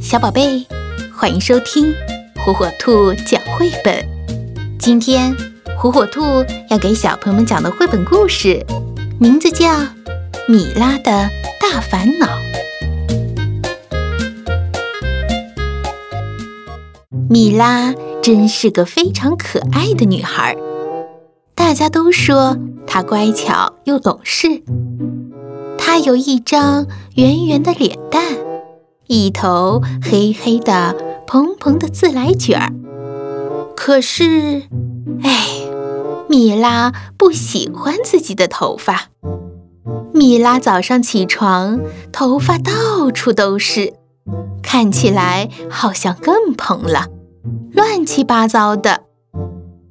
小宝贝，欢迎收听火火兔讲绘本。今天，火火兔要给小朋友们讲的绘本故事，名字叫《米拉的大烦恼》。米拉真是个非常可爱的女孩，大家都说她乖巧又懂事。她有一张圆圆的脸蛋。一头黑黑的、蓬蓬的自来卷儿，可是，哎，米拉不喜欢自己的头发。米拉早上起床，头发到处都是，看起来好像更蓬了，乱七八糟的。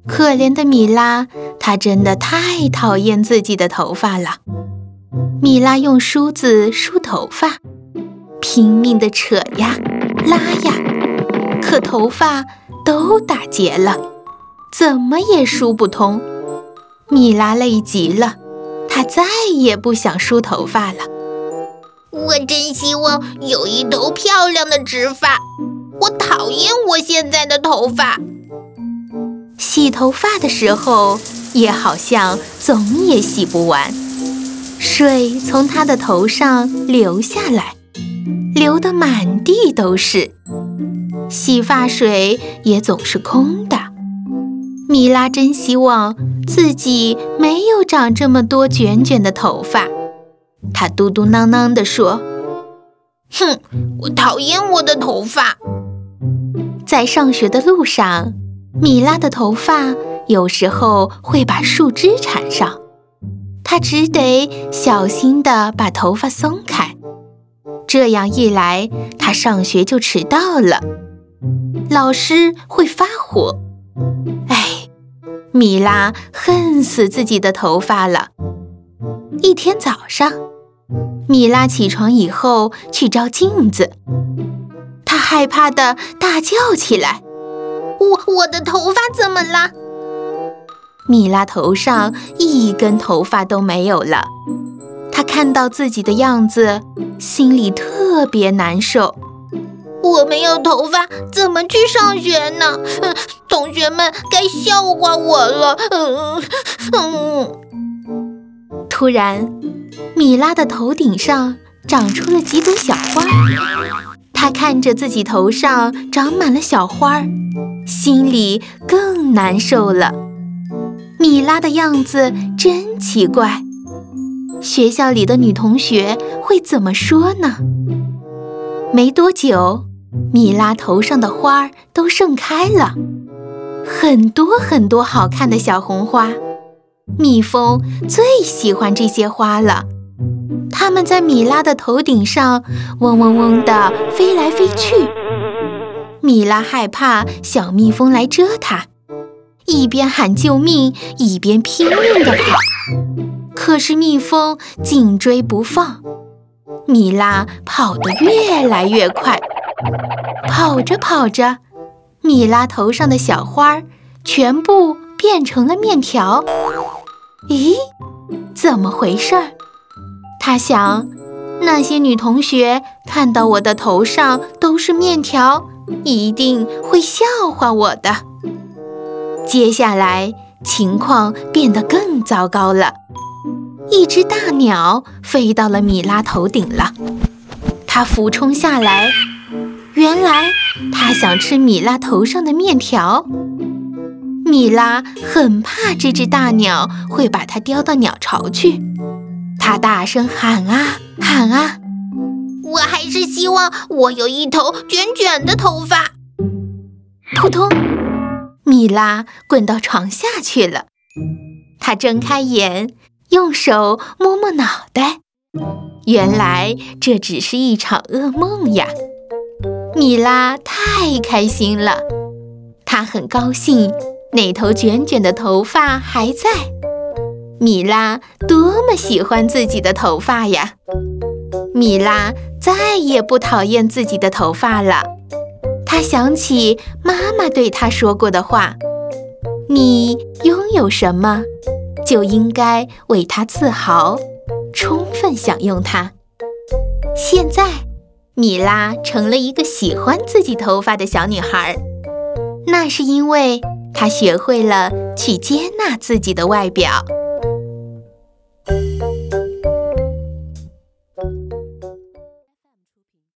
可怜的米拉，她真的太讨厌自己的头发了。米拉用梳子梳头发。拼命地扯呀，拉呀，可头发都打结了，怎么也梳不通。米拉累极了，她再也不想梳头发了。我真希望有一头漂亮的直发，我讨厌我现在的头发。洗头发的时候，也好像总也洗不完，水从她的头上流下来。流得满地都是，洗发水也总是空的。米拉真希望自己没有长这么多卷卷的头发。她嘟嘟囔囔地说：“哼，我讨厌我的头发。”在上学的路上，米拉的头发有时候会把树枝缠上，她只得小心地把头发松开。这样一来，他上学就迟到了，老师会发火。哎，米拉恨死自己的头发了。一天早上，米拉起床以后去照镜子，她害怕的大叫起来：“我我的头发怎么了？”米拉头上一根头发都没有了。她看到自己的样子。心里特别难受，我没有头发怎么去上学呢？同学们该笑话我了。嗯嗯。突然，米拉的头顶上长出了几朵小花，她看着自己头上长满了小花，心里更难受了。米拉的样子真奇怪。学校里的女同学会怎么说呢？没多久，米拉头上的花儿都盛开了，很多很多好看的小红花。蜜蜂最喜欢这些花了，它们在米拉的头顶上嗡嗡嗡地飞来飞去。米拉害怕小蜜蜂来蛰它，一边喊救命，一边拼命地跑。可是蜜蜂紧追不放，米拉跑得越来越快。跑着跑着，米拉头上的小花儿全部变成了面条。咦，怎么回事？他想，那些女同学看到我的头上都是面条，一定会笑话我的。接下来，情况变得更糟糕了。一只大鸟飞到了米拉头顶了，它俯冲下来，原来它想吃米拉头上的面条。米拉很怕这只大鸟会把它叼到鸟巢去，它大声喊啊喊啊！我还是希望我有一头卷卷的头发。扑通，米拉滚到床下去了。它睁开眼。用手摸摸脑袋，原来这只是一场噩梦呀！米拉太开心了，她很高兴那头卷卷的头发还在。米拉多么喜欢自己的头发呀！米拉再也不讨厌自己的头发了。她想起妈妈对她说过的话：“你拥有什么？”就应该为她自豪，充分享用它。现在，米拉成了一个喜欢自己头发的小女孩。那是因为她学会了去接纳自己的外表。